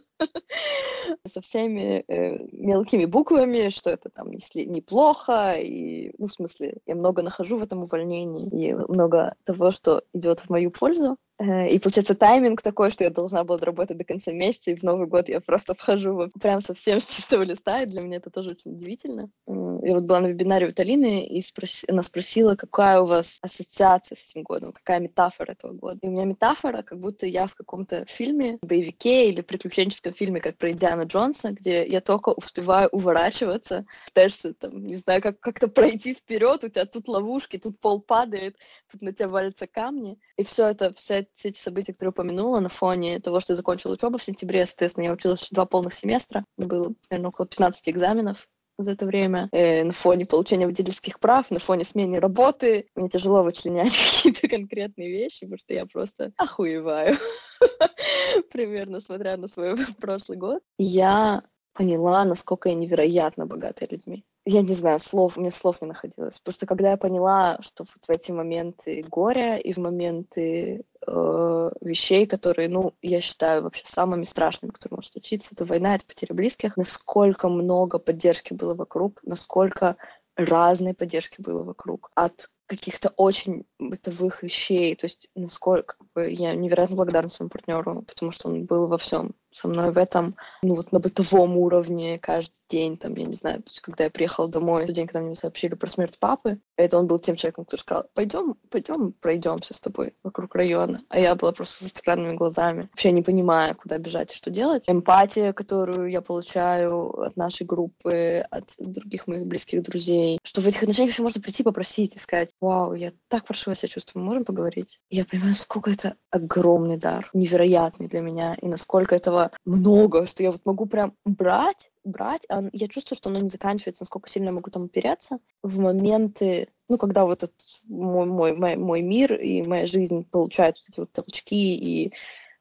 Со всеми э, мелкими буквами, что это там если неплохо, и, ну, в смысле, я много нахожу в этом увольнении, и много того, что идет в мою пользу. Э, и получается тайминг такой, что я должна была работать до конца месяца, и в Новый год я просто вхожу прям совсем с чистого листа, и для меня это тоже очень удивительно. Я вот была на вебинаре у Талины, и спрос... она спросила, какая у вас ассоциация с этим годом, какая метафора этого года. И у меня метафора, как будто я в каком-то фильме, боевике или приключенческом фильме, как про Индиана Джонса, где я только успеваю уворачиваться, пытаешься, там, не знаю, как- как-то пройти вперед, у тебя тут ловушки, тут пол падает, тут на тебя валятся камни, и все это, все все эти события, которые упомянула, на фоне того, что я закончила учебу в сентябре, соответственно, я училась два полных семестра, было, наверное, около 15 экзаменов за это время, э, на фоне получения водительских прав, на фоне смены работы. Мне тяжело вычленять какие-то конкретные вещи, потому что я просто охуеваю, примерно, смотря на свой прошлый год. Я поняла, насколько я невероятно богатая людьми я не знаю, слов, у меня слов не находилось. Потому что когда я поняла, что вот в эти моменты горя и в моменты э, вещей, которые, ну, я считаю вообще самыми страшными, которые может случиться, это война, это потеря близких, насколько много поддержки было вокруг, насколько разной поддержки было вокруг. От каких-то очень бытовых вещей, то есть насколько как бы, я невероятно благодарна своему партнеру, потому что он был во всем со мной в этом, ну вот на бытовом уровне каждый день, там, я не знаю, то есть когда я приехала домой, тот день, когда мне сообщили про смерть папы, это он был тем человеком, который сказал, пойдем, пойдем, пройдемся с тобой вокруг района, а я была просто со стеклянными глазами, вообще не понимая, куда бежать и что делать. Эмпатия, которую я получаю от нашей группы, от других моих близких друзей, что в этих отношениях еще можно прийти попросить и сказать, вау, я так хорошо себя чувствую, мы можем поговорить? Я понимаю, сколько это огромный дар, невероятный для меня, и насколько этого много, что я вот могу прям брать, брать, а я чувствую, что оно не заканчивается, насколько сильно я могу там опереться в моменты, ну, когда вот этот мой, мой, мой, мой мир и моя жизнь получают вот эти вот толчки и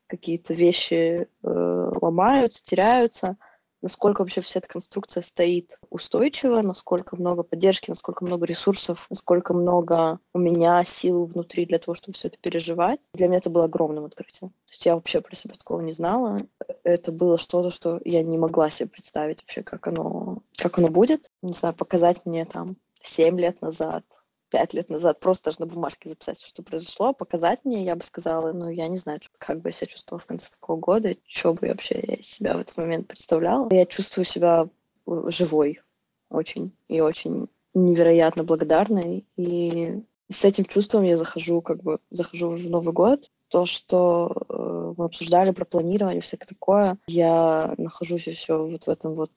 какие-то вещи э, ломаются, теряются, насколько вообще вся эта конструкция стоит устойчиво, насколько много поддержки, насколько много ресурсов, насколько много у меня сил внутри для того, чтобы все это переживать. Для меня это было огромным открытием. То есть я вообще про себя такого не знала. Это было что-то, что я не могла себе представить вообще, как оно, как оно будет. Не знаю, показать мне там семь лет назад, пять лет назад просто даже на бумажке записать, что произошло, показать мне, я бы сказала, ну, я не знаю, как бы я себя чувствовала в конце такого года, что бы вообще я из себя в этот момент представляла. Я чувствую себя э, живой очень и очень невероятно благодарной. И с этим чувством я захожу, как бы, захожу в Новый год. То, что э, мы обсуждали про планирование, всякое такое, я нахожусь еще вот в этом вот,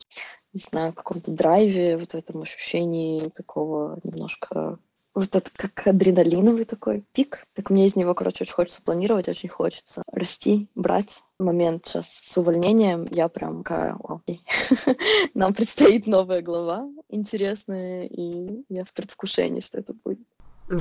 не знаю, каком-то драйве, вот в этом ощущении такого немножко вот это как адреналиновый такой пик. Так мне из него, короче, очень хочется планировать, очень хочется расти, брать. Момент сейчас с увольнением я прям такая, окей. Нам предстоит новая глава интересная, и я в предвкушении, что это будет.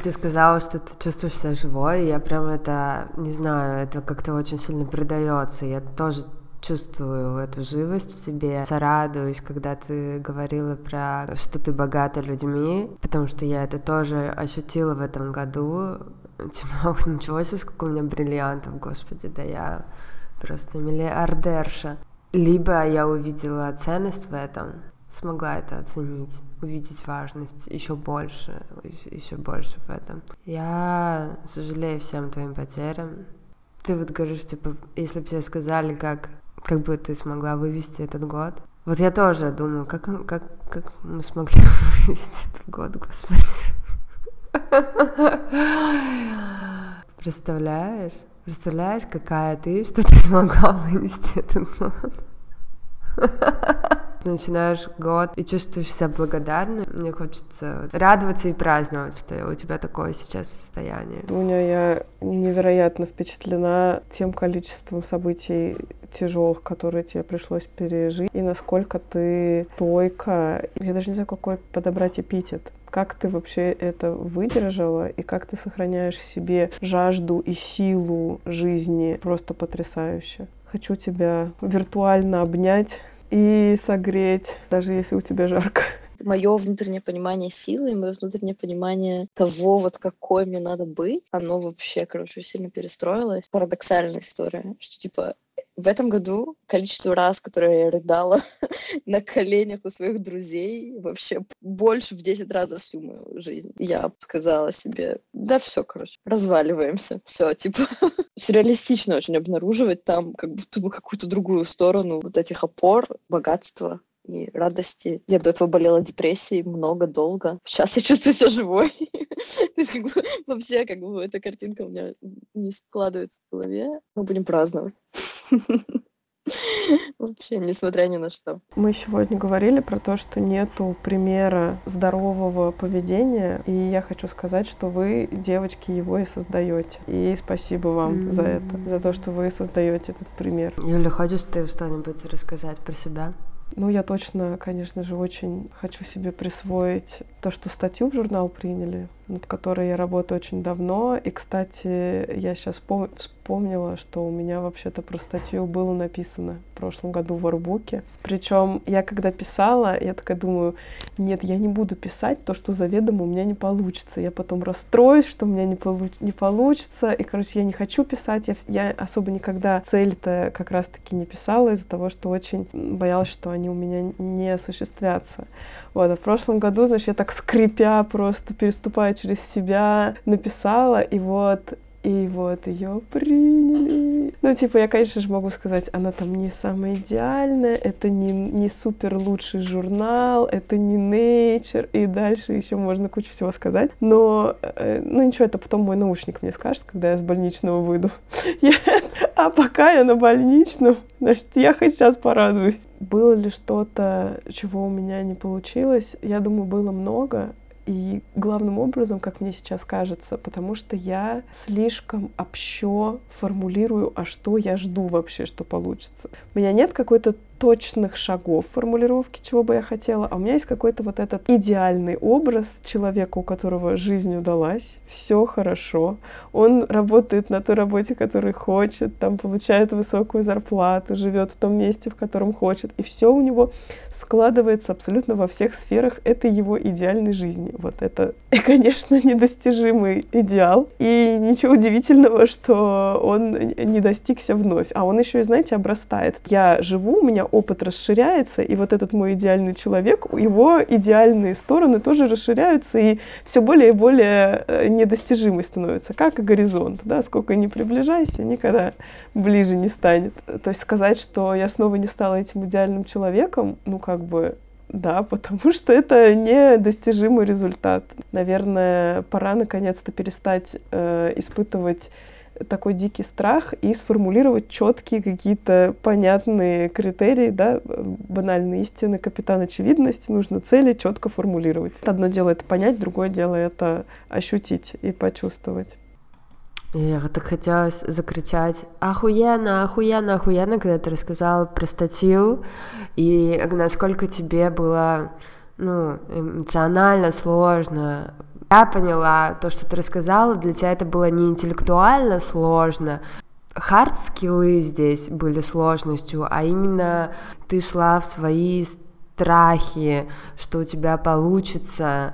Ты сказала, что ты чувствуешь себя живой, я прям это, не знаю, это как-то очень сильно передается. Я тоже чувствую эту живость в себе. Радуюсь, когда ты говорила про что ты богата людьми, потому что я это тоже ощутила в этом году. Типа, ничего себе, сколько у меня бриллиантов, господи, да я просто миллиардерша. Либо я увидела ценность в этом, смогла это оценить, увидеть важность еще больше, еще больше в этом. Я сожалею всем твоим потерям. Ты вот говоришь, типа, если бы тебе сказали, как как бы ты смогла вывести этот год? Вот я тоже думаю, как, как, как мы смогли вывести этот год, господи. Представляешь? Представляешь, какая ты, что ты смогла вынести этот год? начинаешь год и чувствуешь себя благодарным. Мне хочется радоваться и праздновать, что у тебя такое сейчас состояние. Дуня, я невероятно впечатлена тем количеством событий тяжелых, которые тебе пришлось пережить, и насколько ты стойко, я даже не знаю, какой подобрать эпитет, как ты вообще это выдержала и как ты сохраняешь в себе жажду и силу жизни. Просто потрясающе. Хочу тебя виртуально обнять и согреть, даже если у тебя жарко. Мое внутреннее понимание силы и мое внутреннее понимание того, вот какой мне надо быть, оно вообще, короче, сильно перестроилось. Парадоксальная история, что, типа, в этом году количество раз, которые я рыдала на коленях у своих друзей, вообще больше в 10 раз за всю мою жизнь. Я сказала себе, да все, короче, разваливаемся. Все, типа, сюрреалистично очень обнаруживать там как будто бы какую-то другую сторону вот этих опор, богатства, и радости. Я до этого болела депрессией много, долго. Сейчас я чувствую себя живой. То есть как бы, вообще как бы эта картинка у меня не складывается в голове. Мы будем праздновать. Вообще, несмотря ни на что. Мы сегодня говорили про то, что нету примера здорового поведения, и я хочу сказать, что вы, девочки, его и создаете. И спасибо вам mm-hmm. за это, за то, что вы создаете этот пример. Юля, хочешь ты что-нибудь рассказать про себя? Ну, я точно, конечно же, очень хочу себе присвоить то, что статью в журнал приняли, над которой я работаю очень давно. И, кстати, я сейчас вспомнила, что у меня вообще-то про статью было написано в прошлом году в Арбуке. Причем я когда писала, я такая думаю, нет, я не буду писать то, что заведомо у меня не получится. Я потом расстроюсь, что у меня не, получ не получится. И, короче, я не хочу писать. Я, я особо никогда цель-то как раз-таки не писала из-за того, что очень боялась, что они у меня не осуществятся. Вот, а в прошлом году, значит, я так скрипя просто переступая через себя написала, и вот и вот ее приняли. Ну, типа, я, конечно же, могу сказать, она там не самая идеальная, это не, не супер лучший журнал, это не Nature, и дальше еще можно кучу всего сказать. Но, э, ну, ничего, это потом мой наушник мне скажет, когда я с больничного выйду. а пока я на больничном, значит, я хоть сейчас порадуюсь. Было ли что-то, чего у меня не получилось? Я думаю, было много. И главным образом, как мне сейчас кажется, потому что я слишком общо формулирую, а что я жду вообще, что получится. У меня нет какой-то точных шагов формулировки, чего бы я хотела, а у меня есть какой-то вот этот идеальный образ человека, у которого жизнь удалась, все хорошо, он работает на той работе, которую хочет, там получает высокую зарплату, живет в том месте, в котором хочет, и все у него складывается абсолютно во всех сферах этой его идеальной жизни. Вот это, конечно, недостижимый идеал. И ничего удивительного, что он не достигся вновь. А он еще и, знаете, обрастает. Я живу, у меня опыт расширяется, и вот этот мой идеальный человек, его идеальные стороны тоже расширяются, и все более и более э, недостижимый становится, как и горизонт. Да? Сколько ни приближайся, никогда ближе не станет. То есть сказать, что я снова не стала этим идеальным человеком, ну как бы да, потому что это недостижимый результат. Наверное, пора наконец-то перестать э, испытывать такой дикий страх и сформулировать четкие какие-то понятные критерии, да, банальные истины, капитан очевидности, нужно цели четко формулировать. Одно дело это понять, другое дело это ощутить и почувствовать. Я так хотелось закричать «Охуенно, охуенно, охуенно», когда ты рассказала про статью, и насколько тебе было ну, эмоционально сложно. Я поняла, то, что ты рассказала, для тебя это было не интеллектуально сложно, хард-скиллы здесь были сложностью, а именно ты шла в свои страхи, что у тебя получится,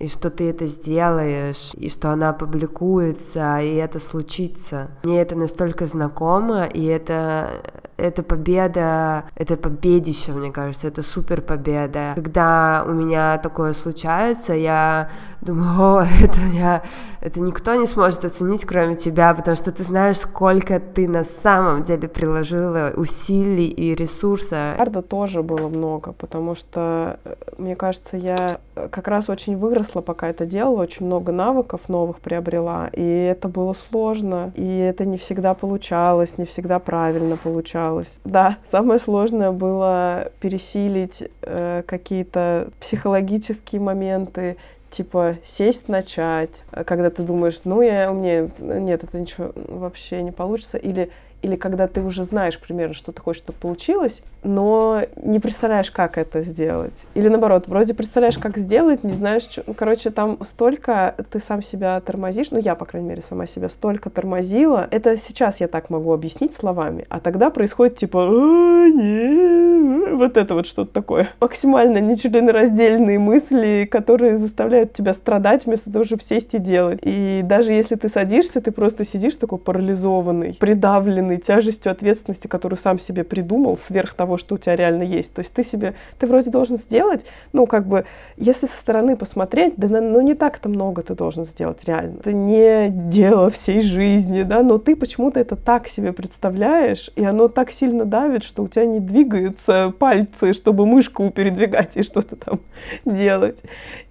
и что ты это сделаешь, и что она публикуется, и это случится. Мне это настолько знакомо, и это это победа, это победище, мне кажется, это супер победа. Когда у меня такое случается, я думаю, о, это я, это никто не сможет оценить, кроме тебя, потому что ты знаешь, сколько ты на самом деле приложила усилий и ресурса. Арда тоже было много, потому что, э, мне кажется, я как раз очень выросла, пока это делала, очень много навыков новых приобрела, и это было сложно, и это не всегда получалось, не всегда правильно получалось. Да, самое сложное было пересилить э, какие-то психологические моменты, типа сесть начать, когда ты думаешь, ну я у меня нет, это ничего вообще не получится, или или когда ты уже знаешь примерно, что ты хочешь, чтобы получилось, но не представляешь, как это сделать. Или наоборот, вроде представляешь, как сделать, не знаешь, что... Ну, короче, там столько ты сам себя тормозишь, ну, я, по крайней мере, сама себя столько тормозила. Это сейчас я так могу объяснить словами, а тогда происходит типа, а, не, вот это вот что-то такое. Максимально нечленораздельные мысли, которые заставляют тебя страдать вместо того, чтобы сесть и делать. И даже если ты садишься, ты просто сидишь такой парализованный, придавленный тяжестью ответственности, которую сам себе придумал, сверх того, что у тебя реально есть. То есть ты себе, ты вроде должен сделать, ну, как бы, если со стороны посмотреть, да, ну, не так-то много ты должен сделать реально. Это не дело всей жизни, да, но ты почему-то это так себе представляешь, и оно так сильно давит, что у тебя не двигаются пальцы, чтобы мышку передвигать и что-то там делать.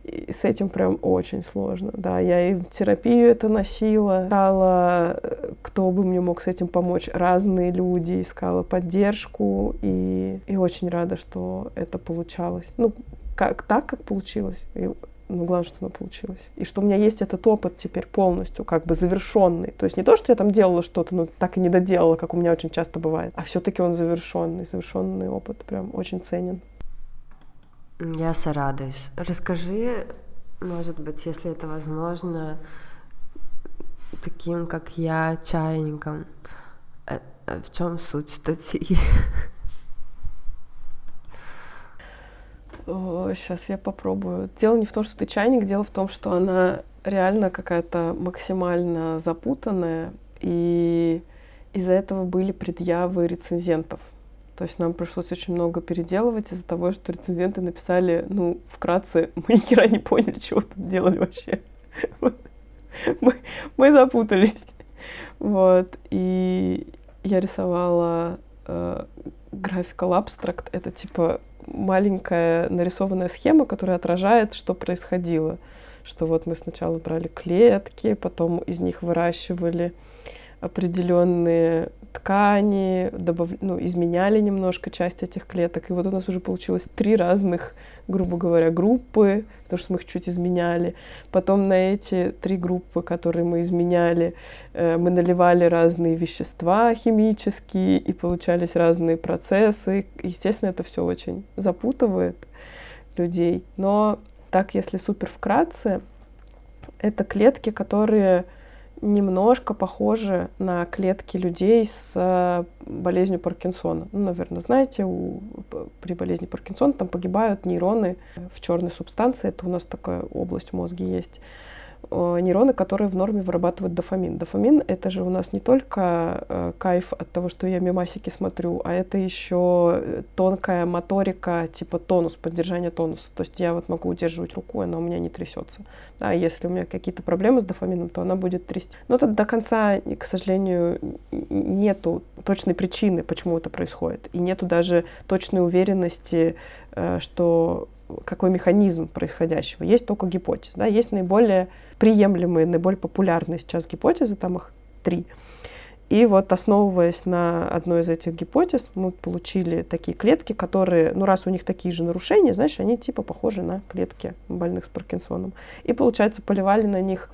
И с этим прям очень сложно, да. Я и в терапию это носила, искала, кто бы мне мог с этим помочь. Разные люди, искала поддержку и, и очень рада, что это получалось. Ну, как, так, как получилось. И, ну, главное, что оно получилось. И что у меня есть этот опыт теперь полностью, как бы завершенный. То есть не то, что я там делала что-то, но так и не доделала, как у меня очень часто бывает, а все-таки он завершенный, завершенный опыт прям очень ценен. Я сорадуюсь. Расскажи, может быть, если это возможно, таким, как я, чайником, э, э, в чем суть статьи? Сейчас я попробую. Дело не в том, что ты чайник, дело в том, что она реально какая-то максимально запутанная, и из-за этого были предъявы рецензентов. То есть нам пришлось очень много переделывать из-за того, что рецензенты написали, ну, вкратце, мы ни хера не поняли, чего тут делали вообще. Мы, мы запутались. Вот. И я рисовала э, Graphical Abstract. Это типа маленькая нарисованная схема, которая отражает, что происходило. Что вот мы сначала брали клетки, потом из них выращивали определенные ткани, добав... ну, изменяли немножко часть этих клеток. И вот у нас уже получилось три разных, грубо говоря, группы, потому что мы их чуть изменяли. Потом на эти три группы, которые мы изменяли, э, мы наливали разные вещества химические, и получались разные процессы. Естественно, это все очень запутывает людей. Но так, если супер вкратце, это клетки, которые немножко похожи на клетки людей с э, болезнью Паркинсона. Ну, наверное, знаете, у, при болезни Паркинсона там погибают нейроны в черной субстанции. Это у нас такая область в мозге есть. Э, нейроны, которые в норме вырабатывают дофамин. Дофамин — это же у нас не только э, кайф от того, что я мемасики смотрю, а это еще тонкая моторика, типа тонус, поддержание тонуса. То есть я вот могу удерживать руку, она у меня не трясется. А если у меня какие-то проблемы с дофамином, то она будет трясти. Но это до конца, к сожалению, нету точной причины, почему это происходит. И нету даже точной уверенности, э, что какой механизм происходящего. Есть только гипотез. Да? Есть наиболее приемлемые, наиболее популярные сейчас гипотезы, там их три. И вот основываясь на одной из этих гипотез, мы получили такие клетки, которые, ну раз у них такие же нарушения, значит, они типа похожи на клетки больных с Паркинсоном. И получается, поливали на них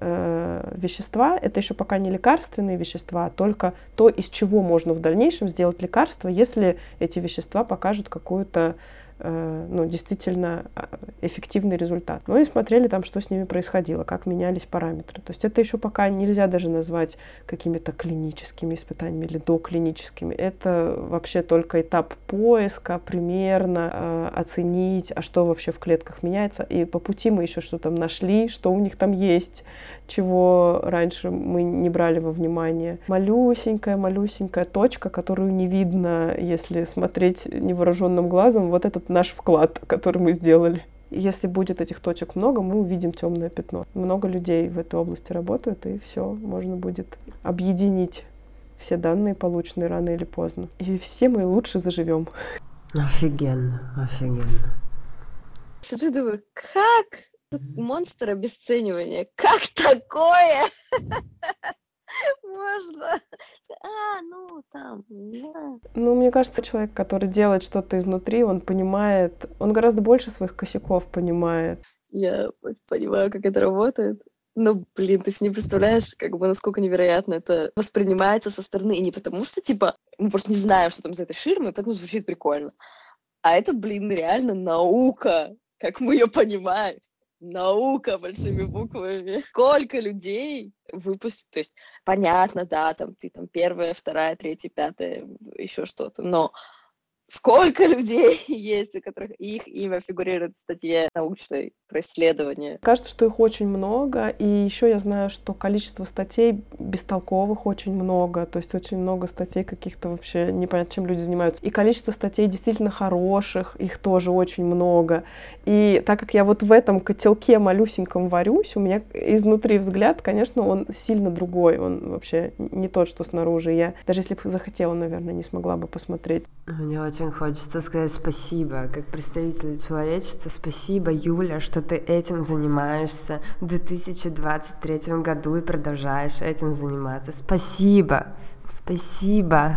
э, вещества, это еще пока не лекарственные вещества, а только то, из чего можно в дальнейшем сделать лекарство, если эти вещества покажут какую-то ну, действительно а, эффективный результат. Ну и смотрели там, что с ними происходило, как менялись параметры. То есть это еще пока нельзя даже назвать какими-то клиническими испытаниями или доклиническими. Это вообще только этап поиска, примерно э, оценить, а что вообще в клетках меняется. И по пути мы еще что-то нашли, что у них там есть, чего раньше мы не брали во внимание. Малюсенькая, малюсенькая точка, которую не видно, если смотреть невооруженным глазом. Вот этот наш вклад, который мы сделали. Если будет этих точек много, мы увидим темное пятно. Много людей в этой области работают, и все, можно будет объединить все данные, полученные рано или поздно. И все мы лучше заживем. Офигенно, офигенно. Сижу, думаю, как монстр обесценивания? Как такое? Можно. А, ну, там, да. Ну, мне кажется, человек, который делает что-то изнутри, он понимает, он гораздо больше своих косяков понимает. Я понимаю, как это работает. Ну, блин, ты себе не представляешь, как бы, насколько невероятно это воспринимается со стороны. И не потому, что, типа, мы просто не знаем, что там за этой ширмой, поэтому звучит прикольно. А это, блин, реально наука, как мы ее понимаем наука большими буквами. Сколько людей выпустят, то есть понятно, да, там ты там первая, вторая, третья, пятая, еще что-то, но сколько людей есть, у которых их имя фигурирует в статье научной про исследование. Кажется, что их очень много, и еще я знаю, что количество статей бестолковых очень много, то есть очень много статей каких-то вообще непонятно, чем люди занимаются. И количество статей действительно хороших, их тоже очень много. И так как я вот в этом котелке малюсеньком варюсь, у меня изнутри взгляд, конечно, он сильно другой, он вообще не тот, что снаружи. Я даже если бы захотела, наверное, не смогла бы посмотреть. Мне очень хочется сказать спасибо, как представитель человечества, спасибо, Юля, что ты этим занимаешься в 2023 году и продолжаешь этим заниматься. Спасибо, спасибо.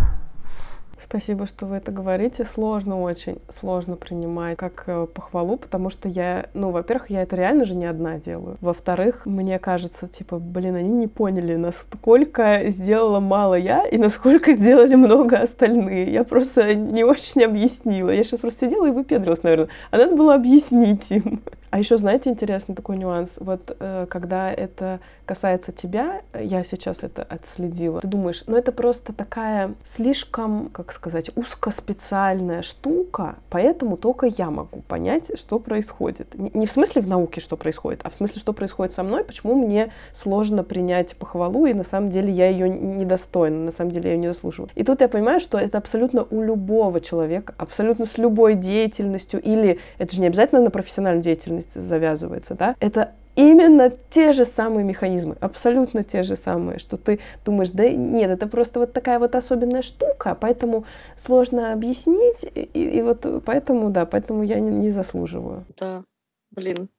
Спасибо, что вы это говорите. Сложно очень, сложно принимать как э, похвалу, потому что я, ну, во-первых, я это реально же не одна делаю. Во-вторых, мне кажется, типа, блин, они не поняли, насколько сделала мало я и насколько сделали много остальные. Я просто не очень объяснила. Я сейчас просто сидела и выпендрилась, наверное. А надо было объяснить им. А еще, знаете, интересный такой нюанс. Вот э, когда это касается тебя, я сейчас это отследила, ты думаешь, ну это просто такая слишком, как сказать, узкоспециальная штука, поэтому только я могу понять, что происходит. Не в смысле в науке, что происходит, а в смысле, что происходит со мной, почему мне сложно принять похвалу, и на самом деле я ее недостойна, на самом деле я ее не заслуживаю. И тут я понимаю, что это абсолютно у любого человека, абсолютно с любой деятельностью, или это же не обязательно на профессиональную деятельность завязывается, да, это именно те же самые механизмы, абсолютно те же самые, что ты думаешь, да нет, это просто вот такая вот особенная штука, поэтому сложно объяснить, и, и вот поэтому, да, поэтому я не, не заслуживаю. Да, блин.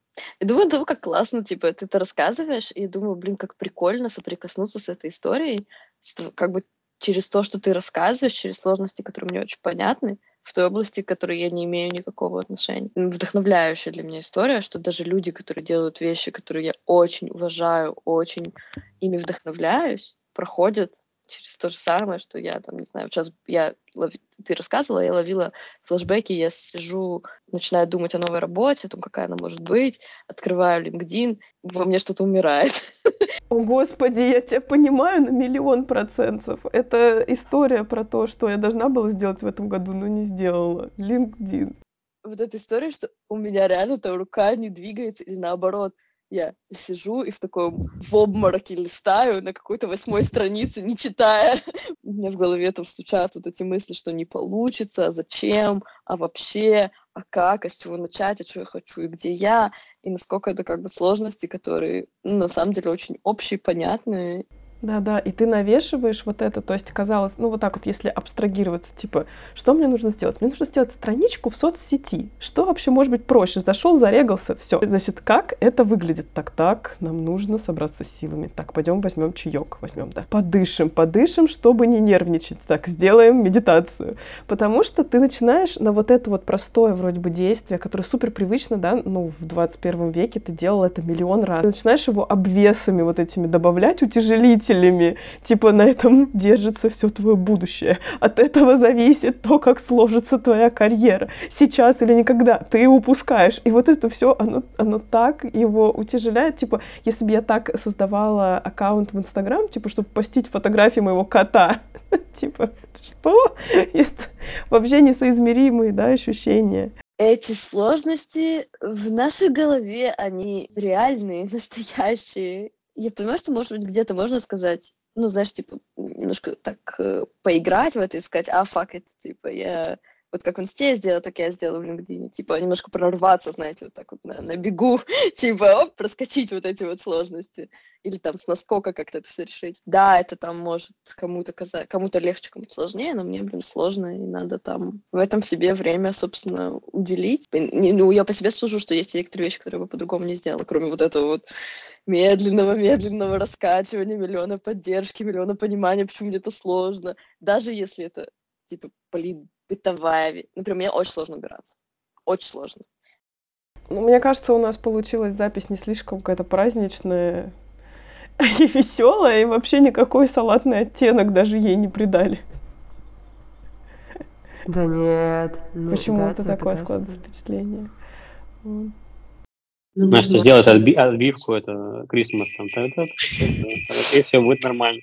Я думаю, да, как классно, типа, ты это рассказываешь, и думаю, блин, как прикольно соприкоснуться с этой историей, как бы через то, что ты рассказываешь, через сложности, которые мне очень понятны, в той области, к которой я не имею никакого отношения. Вдохновляющая для меня история, что даже люди, которые делают вещи, которые я очень уважаю, очень ими вдохновляюсь, проходят через то же самое, что я там, не знаю, сейчас я, ты рассказывала, я ловила флешбеки, я сижу, начинаю думать о новой работе, о том, какая она может быть, открываю LinkedIn, во мне что-то умирает. О, Господи, я тебя понимаю на миллион процентов. Это история про то, что я должна была сделать в этом году, но не сделала. LinkedIn. Вот эта история, что у меня реально там рука не двигается, или наоборот, я сижу и в таком в обмороке листаю на какой-то восьмой странице, не читая. У меня в голове там стучат вот эти мысли, что не получится, а зачем, а вообще, а как, а с чего начать, а что я хочу, и где я, и насколько это как бы сложности, которые ну, на самом деле очень общие, понятные, да-да, и ты навешиваешь вот это, то есть казалось, ну вот так вот, если абстрагироваться, типа, что мне нужно сделать? Мне нужно сделать страничку в соцсети. Что вообще может быть проще? Зашел, зарегался, все. Значит, как это выглядит? Так-так, нам нужно собраться с силами. Так, пойдем возьмем чаек, возьмем, да. Подышим, подышим, чтобы не нервничать. Так, сделаем медитацию. Потому что ты начинаешь на вот это вот простое вроде бы действие, которое супер привычно, да, ну, в 21 веке ты делал это миллион раз. Ты начинаешь его обвесами вот этими добавлять, утяжелитель родителями. Типа на этом держится все твое будущее. От этого зависит то, как сложится твоя карьера. Сейчас или никогда. Ты упускаешь. И вот это все, оно, оно так его утяжеляет. Типа, если бы я так создавала аккаунт в Инстаграм, типа, чтобы постить фотографии моего кота. Типа, что? Это вообще несоизмеримые, да, ощущения эти сложности в нашей голове, они реальные, настоящие я понимаю, что, может быть, где-то можно сказать, ну, знаешь, типа, немножко так э, поиграть в это и сказать, а, фак, это, типа, я вот как в инсте я сделала, так я сделала в LinkedIn. Типа немножко прорваться, знаете, вот так вот на, на бегу, типа, оп, проскочить вот эти вот сложности. Или там с наскока как-то это все решить. Да, это там может кому-то казать, кому-то легче, кому-то сложнее, но мне, блин, сложно, и надо там в этом себе время, собственно, уделить. Ну, я по себе сужу, что есть некоторые вещи, которые я бы по-другому не сделала, кроме вот этого вот медленного-медленного раскачивания, миллиона поддержки, миллиона понимания, почему мне это сложно. Даже если это, типа, блин, бытовая... Например, мне очень сложно убираться. Очень сложно. Ну, мне кажется, у нас получилась запись не слишком какая-то праздничная и веселая, и вообще никакой салатный оттенок даже ей не придали. Да нет. нет Почему-то да, такое складывается впечатление. Вот. Ну, Знаешь, что сделать отби- отбивку, это Крисмас там, и все будет нормально.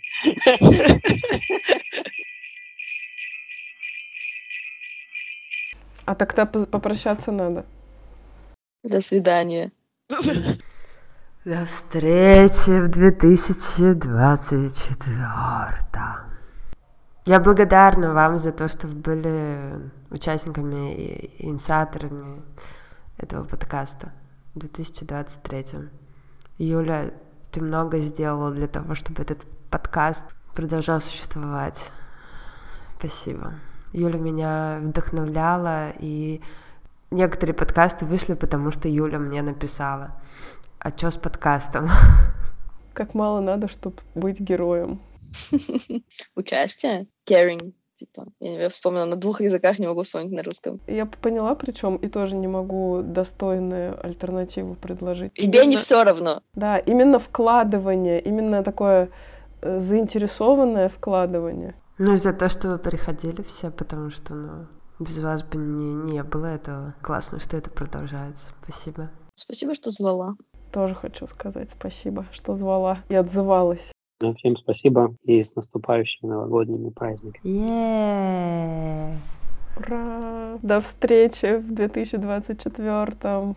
А тогда попрощаться надо. До свидания. До встречи в 2024. Я благодарна вам за то, что вы были участниками и инициаторами этого подкаста 2023. Юля, ты много сделала для того, чтобы этот подкаст продолжал существовать. Спасибо. Юля меня вдохновляла, и некоторые подкасты вышли, потому что Юля мне написала. А что с подкастом? Как мало надо, чтобы быть героем. Участие? Caring. Типа, я вспомнила на двух языках, не могу вспомнить на русском. Я поняла, причем и тоже не могу достойную альтернативу предложить. Тебе именно... не все равно. Да, именно вкладывание, именно такое э, заинтересованное вкладывание. Ну, за то, что вы приходили все, потому что, ну, без вас бы не, не было этого. Классно, что это продолжается. Спасибо. Спасибо, что звала. Тоже хочу сказать спасибо, что звала и отзывалась. Ну, всем спасибо и с наступающими новогодними праздниками. Yeah. Ура! До встречи в 2024.